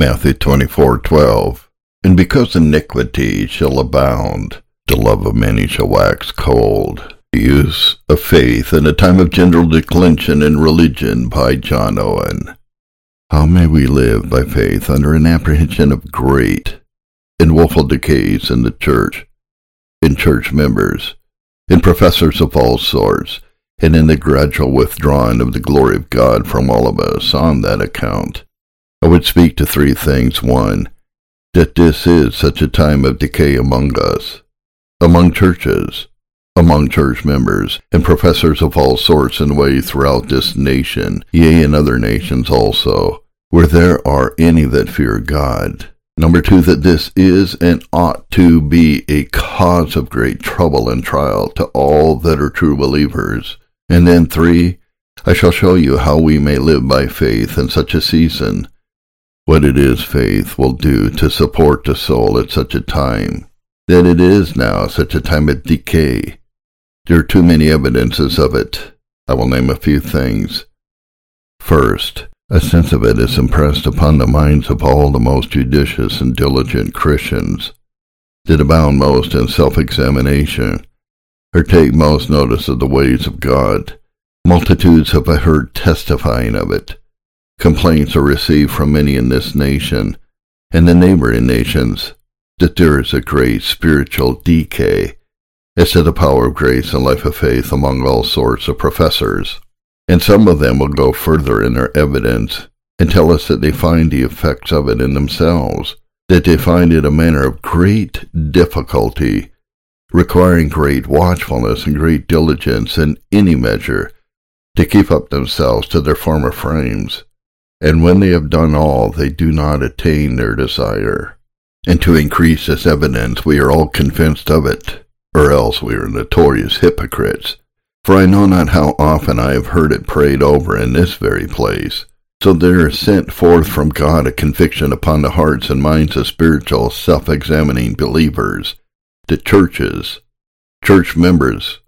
Matthew 24:12. And because iniquity shall abound, the love of many shall wax cold. The use of faith in a time of general declension in religion by John Owen. How may we live by faith under an apprehension of great and woeful decays in the church, in church members, in professors of all sorts, and in the gradual withdrawing of the glory of God from all of us on that account? I would speak to three things. One, that this is such a time of decay among us, among churches, among church members, and professors of all sorts and ways throughout this nation, yea, in other nations also, where there are any that fear God. Number two, that this is and ought to be a cause of great trouble and trial to all that are true believers. And then three, I shall show you how we may live by faith in such a season, what it is faith will do to support the soul at such a time, that it is now such a time of decay. There are too many evidences of it. I will name a few things. First, a sense of it is impressed upon the minds of all the most judicious and diligent Christians that abound most in self-examination, or take most notice of the ways of God. Multitudes have I heard testifying of it Complaints are received from many in this nation and the neighboring nations that there is a great spiritual decay as to the power of grace and life of faith among all sorts of professors. And some of them will go further in their evidence and tell us that they find the effects of it in themselves, that they find it a matter of great difficulty, requiring great watchfulness and great diligence in any measure to keep up themselves to their former frames and when they have done all, they do not attain their desire. And to increase this evidence, we are all convinced of it, or else we are notorious hypocrites. For I know not how often I have heard it prayed over in this very place. So there is sent forth from God a conviction upon the hearts and minds of spiritual, self-examining believers, that churches, church members,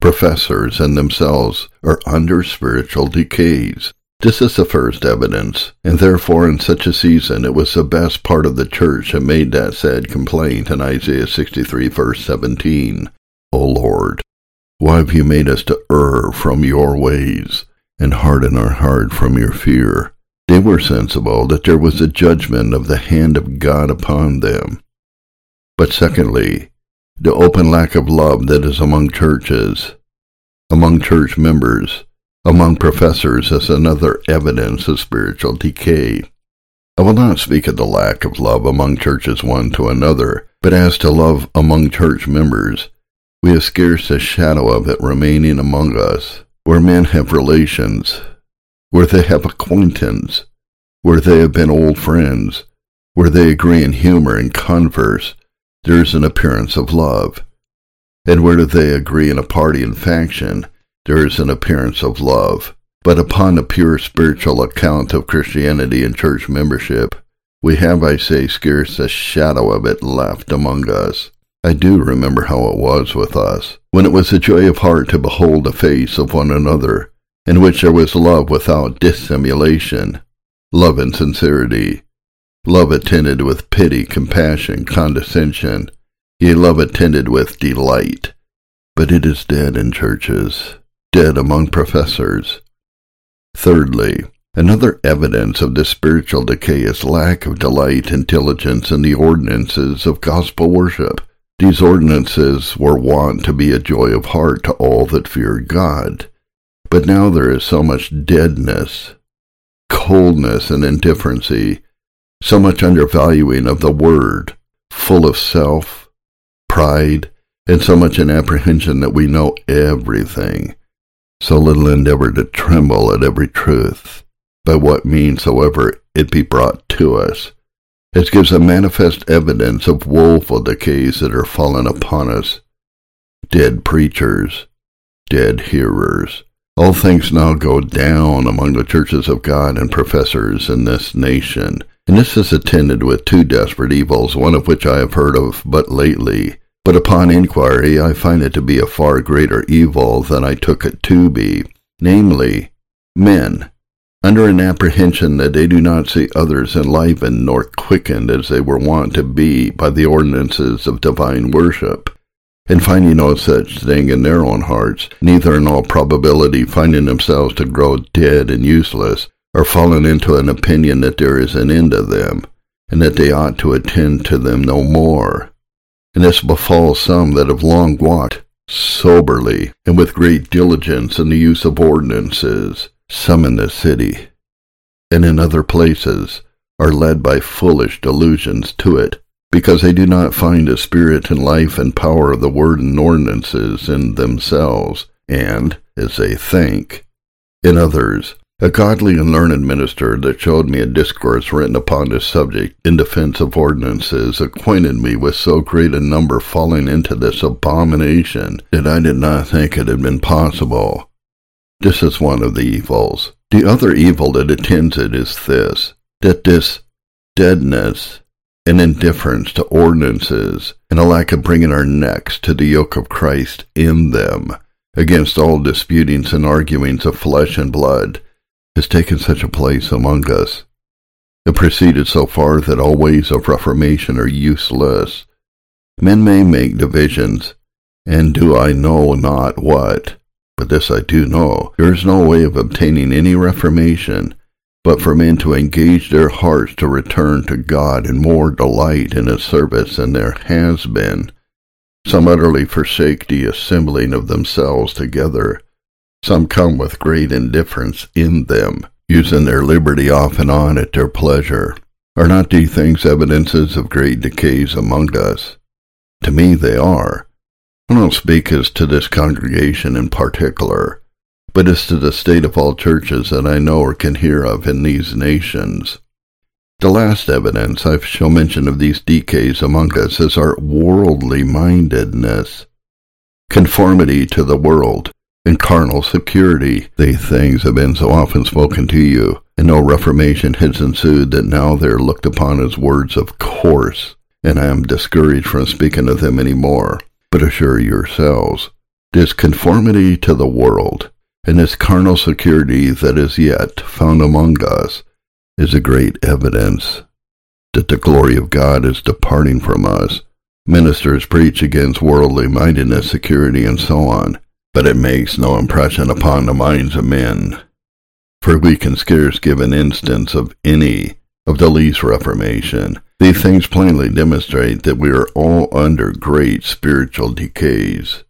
professors, and themselves are under spiritual decays. This is the first evidence, and therefore in such a season it was the best part of the church that made that sad complaint in Isaiah 63 verse 17. O Lord, why have you made us to err from your ways, and harden our heart from your fear? They were sensible that there was a judgment of the hand of God upon them. But secondly, the open lack of love that is among churches, among church members, among professors as another evidence of spiritual decay. I will not speak of the lack of love among churches one to another, but as to love among church members, we have scarce a shadow of it remaining among us, where men have relations, where they have acquaintance, where they have been old friends, where they agree in humor and converse, there is an appearance of love. And where do they agree in a party and faction, there is an appearance of love. But upon a pure spiritual account of Christianity and church membership, we have, I say, scarce a shadow of it left among us. I do remember how it was with us, when it was a joy of heart to behold the face of one another, in which there was love without dissimulation, love and sincerity, love attended with pity, compassion, condescension, yea, love attended with delight. But it is dead in churches dead among professors. Thirdly, another evidence of this spiritual decay is lack of delight and diligence in the ordinances of gospel worship. These ordinances were wont to be a joy of heart to all that feared God. But now there is so much deadness, coldness, and indifferency, so much undervaluing of the word, full of self, pride, and so much in apprehension that we know everything so little endeavor to tremble at every truth, by what means soever it be brought to us, as gives a manifest evidence of woeful decays that are fallen upon us, dead preachers, dead hearers. All things now go down among the churches of God and professors in this nation, and this is attended with two desperate evils, one of which I have heard of but lately, but upon inquiry I find it to be a far greater evil than I took it to be, namely, men, under an apprehension that they do not see others enlivened nor quickened as they were wont to be by the ordinances of divine worship, and finding no such thing in their own hearts, neither in all probability finding themselves to grow dead and useless, are fallen into an opinion that there is an end of them, and that they ought to attend to them no more. And this befalls some that have long walked soberly and with great diligence in the use of ordinances, some in the city, and in other places, are led by foolish delusions to it, because they do not find a spirit and life and power of the word and ordinances in themselves, and, as they think, in others. A godly and learned minister that showed me a discourse written upon this subject in defense of ordinances acquainted me with so great a number falling into this abomination that I did not think it had been possible. This is one of the evils. The other evil that attends it is this, that this deadness and indifference to ordinances and a lack of bringing our necks to the yoke of Christ in them, against all disputings and arguings of flesh and blood, has taken such a place among us. It proceeded so far that all ways of reformation are useless. Men may make divisions, and do I know not what, but this I do know, there is no way of obtaining any reformation, but for men to engage their hearts to return to God in more delight in His service than there has been. Some utterly forsake the assembling of themselves together. Some come with great indifference in them, using their liberty off and on at their pleasure. Are not these things evidences of great decays among us? To me they are. I don't speak as to this congregation in particular, but as to the state of all churches that I know or can hear of in these nations. The last evidence I shall mention of these decays among us is our worldly mindedness, conformity to the world, and carnal security. These things have been so often spoken to you, and no reformation has ensued that now they are looked upon as words of course, and I am discouraged from speaking of them any more but assure yourselves, this conformity to the world and this carnal security that is yet found among us is a great evidence that the glory of God is departing from us. Ministers preach against worldly mindedness, security, and so on, but it makes no impression upon the minds of men. For we can scarce give an instance of any of the least reformation these things plainly demonstrate that we are all under great spiritual decays.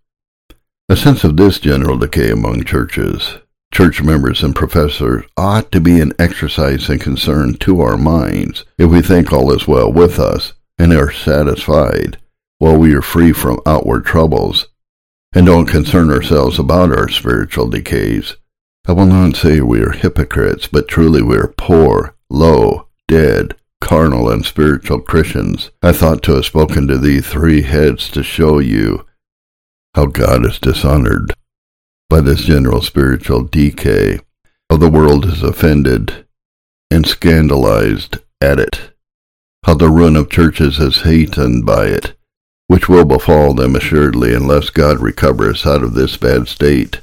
A sense of this general decay among churches, church members and professors ought to be an exercise and concern to our minds if we think all is well with us and are satisfied while we are free from outward troubles and don't concern ourselves about our spiritual decays. I will not say we are hypocrites, but truly we are poor, low, dead, carnal and spiritual Christians, I thought to have spoken to thee three heads to show you how God is dishonored by this general spiritual decay, how the world is offended and scandalized at it, how the ruin of churches is hastened by it, which will befall them assuredly unless God recover us out of this bad state.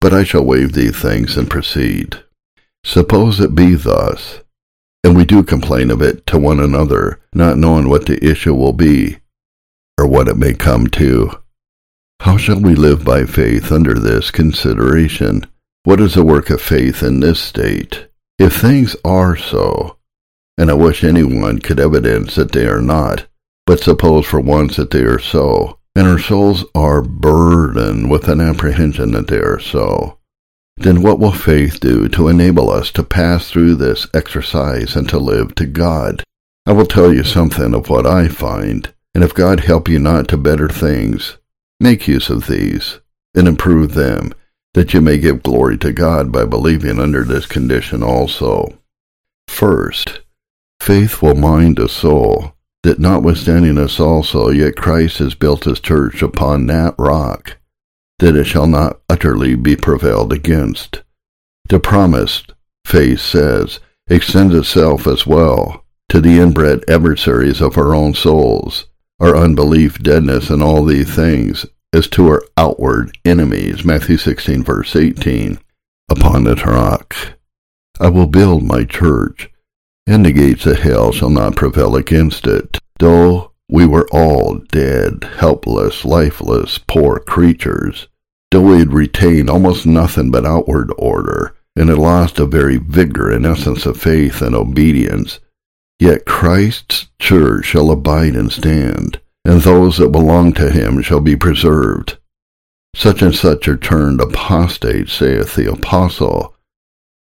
But I shall waive these things and proceed. Suppose it be thus and we do complain of it to one another, not knowing what the issue will be, or what it may come to. How shall we live by faith under this consideration? What is the work of faith in this state? If things are so, and I wish anyone could evidence that they are not, but suppose for once that they are so, and our souls are burdened with an apprehension that they are so, then what will faith do to enable us to pass through this exercise and to live to God? I will tell you something of what I find, and if God help you not to better things, make use of these and improve them, that you may give glory to God by believing under this condition also. First, faith will mind a soul, that notwithstanding us also, yet Christ has built his church upon that rock, that it shall not utterly be prevailed against. The promised, faith says, extends itself as well to the inbred adversaries of our own souls, our unbelief, deadness, and all these things, as to our outward enemies. Matthew 16, verse 18. Upon this rock, I will build my church, and the gates of hell shall not prevail against it. Though we were all dead, helpless, lifeless, poor creatures, though we had retained almost nothing but outward order, and had lost a very vigor and essence of faith and obedience, yet Christ's church shall abide and stand, and those that belong to him shall be preserved. Such and such are turned apostate, saith the apostle.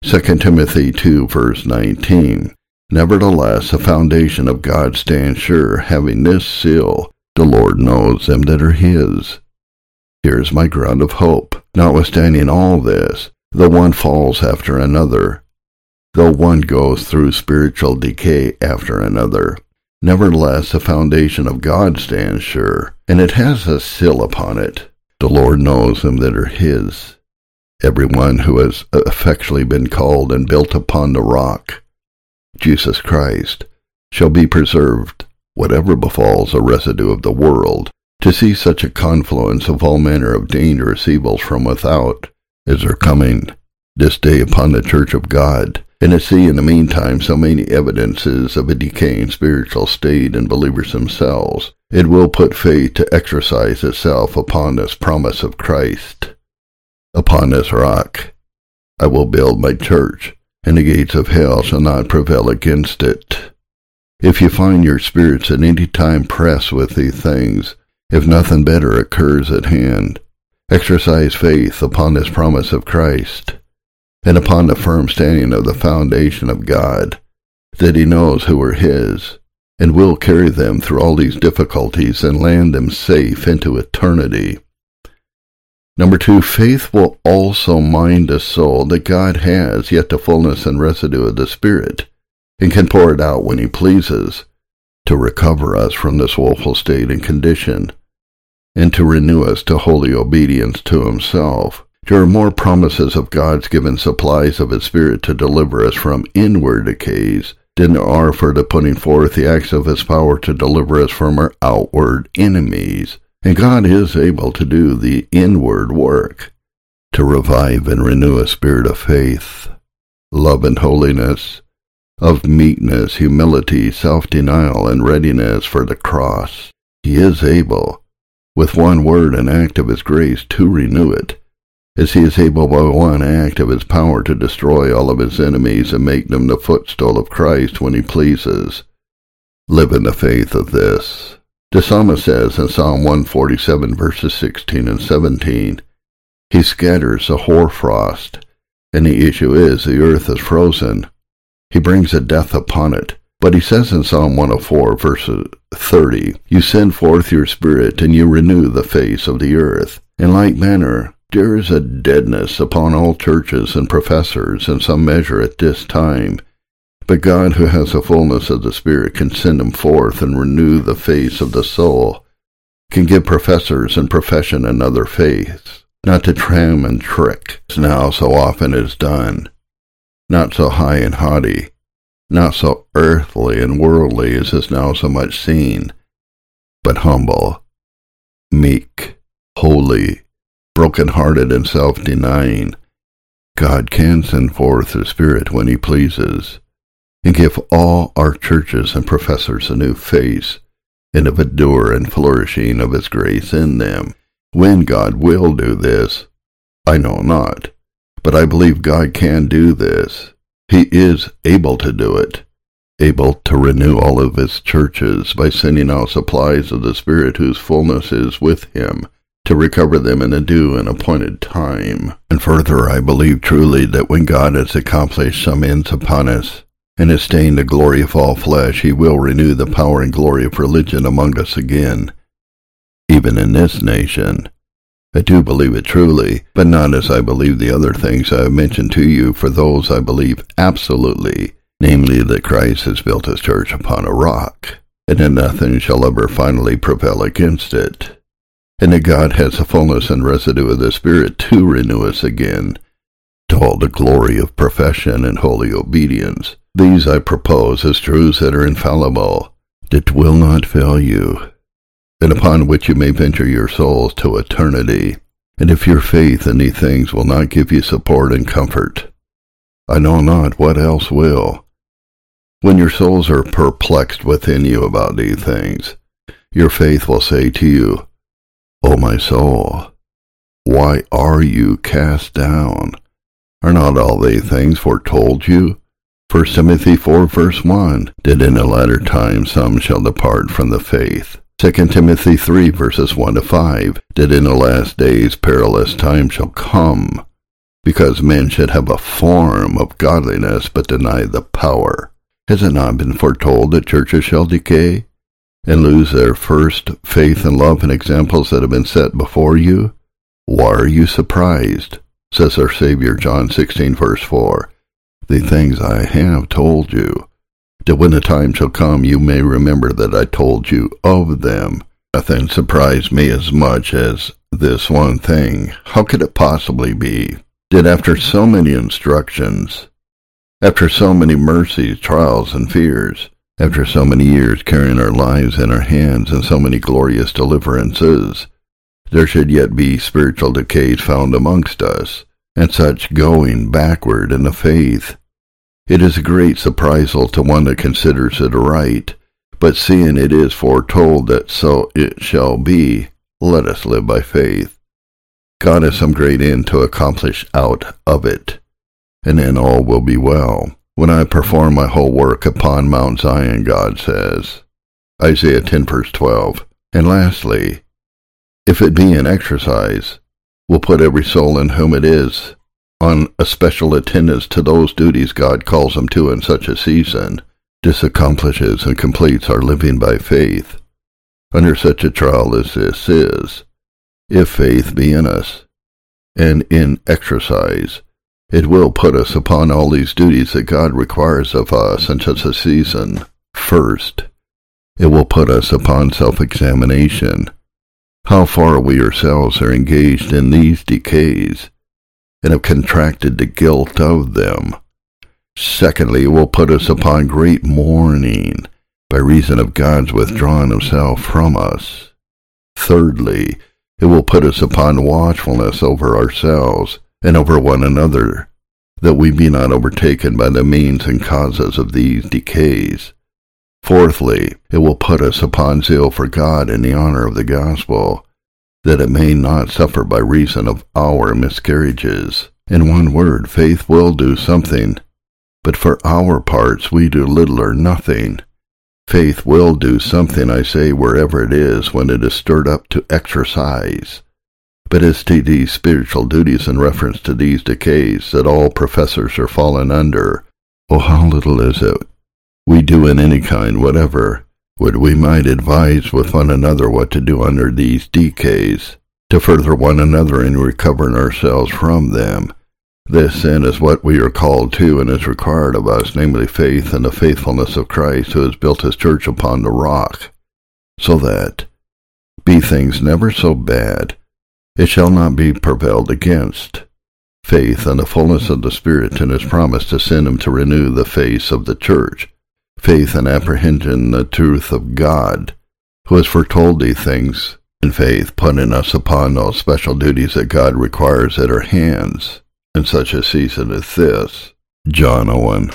2 Timothy 2 verse 19. Nevertheless, the foundation of God stands sure, having this seal, the Lord knows them that are his. Here is my ground of hope. Notwithstanding all this, though one falls after another, though one goes through spiritual decay after another, nevertheless the foundation of God stands sure, and it has a seal upon it. The Lord knows them that are his. Everyone who has effectually been called and built upon the rock, Jesus Christ, shall be preserved, whatever befalls a residue of the world. To see such a confluence of all manner of dangerous evils from without as are coming this day upon the church of God, and to see in the meantime so many evidences of a decaying spiritual state in believers themselves, it will put faith to exercise itself upon this promise of Christ. Upon this rock I will build my church, and the gates of hell shall not prevail against it. If you find your spirits at any time pressed with these things, if nothing better occurs at hand, exercise faith upon this promise of Christ, and upon the firm standing of the foundation of God, that he knows who are his, and will carry them through all these difficulties and land them safe into eternity. Number two, faith will also mind a soul that God has yet the fullness and residue of the Spirit, and can pour it out when he pleases, to recover us from this woeful state and condition, and to renew us to holy obedience to himself. There are more promises of God's given supplies of his Spirit to deliver us from inward decays than there are for the putting forth the acts of his power to deliver us from our outward enemies. And God is able to do the inward work, to revive and renew a spirit of faith, love and holiness, of meekness, humility, self-denial, and readiness for the cross. He is able, with one word and act of his grace, to renew it, as he is able by one act of his power to destroy all of his enemies and make them the footstool of Christ when he pleases. Live in the faith of this. The psalmist says in Psalm 147, verses 16 and 17, He scatters the hoarfrost, and the issue is the earth is frozen. He brings a death upon it. But he says in Psalm 104, verse 30, You send forth your spirit, and you renew the face of the earth. In like manner, there is a deadness upon all churches and professors in some measure at this time, but God, who has the fullness of the Spirit, can send them forth and renew the face of the soul, can give professors and profession another face, not to tram and trick, as now so often is done, not so high and haughty, not so earthly and worldly as is now so much seen, but humble, meek, holy, broken-hearted and self-denying. God can send forth the Spirit when he pleases and give all our churches and professors a new face, and a verdure and flourishing of his grace in them. When God will do this, I know not, but I believe God can do this. He is able to do it, able to renew all of his churches by sending out supplies of the Spirit whose fullness is with him, to recover them in a due and appointed time. And further, I believe truly that when God has accomplished some ends upon us, and has stained the glory of all flesh, he will renew the power and glory of religion among us again, even in this nation. I do believe it truly, but not as I believe the other things I have mentioned to you, for those I believe absolutely, namely that Christ has built his church upon a rock, and that nothing shall ever finally prevail against it, and that God has the fullness and residue of the Spirit to renew us again, to all the glory of profession and holy obedience, these I propose as truths that are infallible, that will not fail you, and upon which you may venture your souls to eternity. And if your faith in these things will not give you support and comfort, I know not what else will. When your souls are perplexed within you about these things, your faith will say to you, O my soul, why are you cast down? Are not all these things foretold you? 1 Timothy 4 verse 1, That in the latter time some shall depart from the faith. 2 Timothy 3 verses 1 to 5, That in the last days perilous times shall come, because men should have a form of godliness but deny the power. Has it not been foretold that churches shall decay and lose their first faith and love and examples that have been set before you? Why are you surprised? Says our Savior, John 16, verse 4. The things I have told you, that when the time shall come you may remember that I told you of them. Nothing surprised me as much as this one thing. How could it possibly be that after so many instructions, after so many mercies, trials, and fears, after so many years carrying our lives in our hands and so many glorious deliverances, there should yet be spiritual decays found amongst us, and such going backward in the faith. It is a great surprisal to one that considers it right, but seeing it is foretold that so it shall be, let us live by faith. God has some great end to accomplish out of it, and then all will be well. When I perform my whole work upon Mount Zion, God says. Isaiah 10 verse 12. And lastly, if it be an exercise, will put every soul in whom it is on a special attendance to those duties God calls them to in such a season. This accomplishes and completes our living by faith. Under such a trial as this is, if faith be in us, and in exercise, it will put us upon all these duties that God requires of us in such a season. First, it will put us upon self-examination how far we ourselves are engaged in these decays and have contracted the guilt of them. Secondly, it will put us upon great mourning by reason of God's withdrawing himself from us. Thirdly, it will put us upon watchfulness over ourselves and over one another, that we be not overtaken by the means and causes of these decays. Fourthly, it will put us upon zeal for God and the honor of the gospel, that it may not suffer by reason of our miscarriages. In one word, faith will do something, but for our parts we do little or nothing. Faith will do something, I say, wherever it is, when it is stirred up to exercise. But as to these spiritual duties in reference to these decays that all professors are fallen under, oh, how little is it we do in any kind whatever, would we might advise with one another what to do under these decays, to further one another in recovering ourselves from them. This then is what we are called to and is required of us, namely faith and the faithfulness of Christ who has built his church upon the rock, so that, be things never so bad, it shall not be prevailed against. Faith and the fullness of the Spirit and his promise to send him to renew the face of the church, faith and apprehension the truth of God, who has foretold these things, in faith putting us upon those special duties that God requires at our hands in such a season as this. John Owen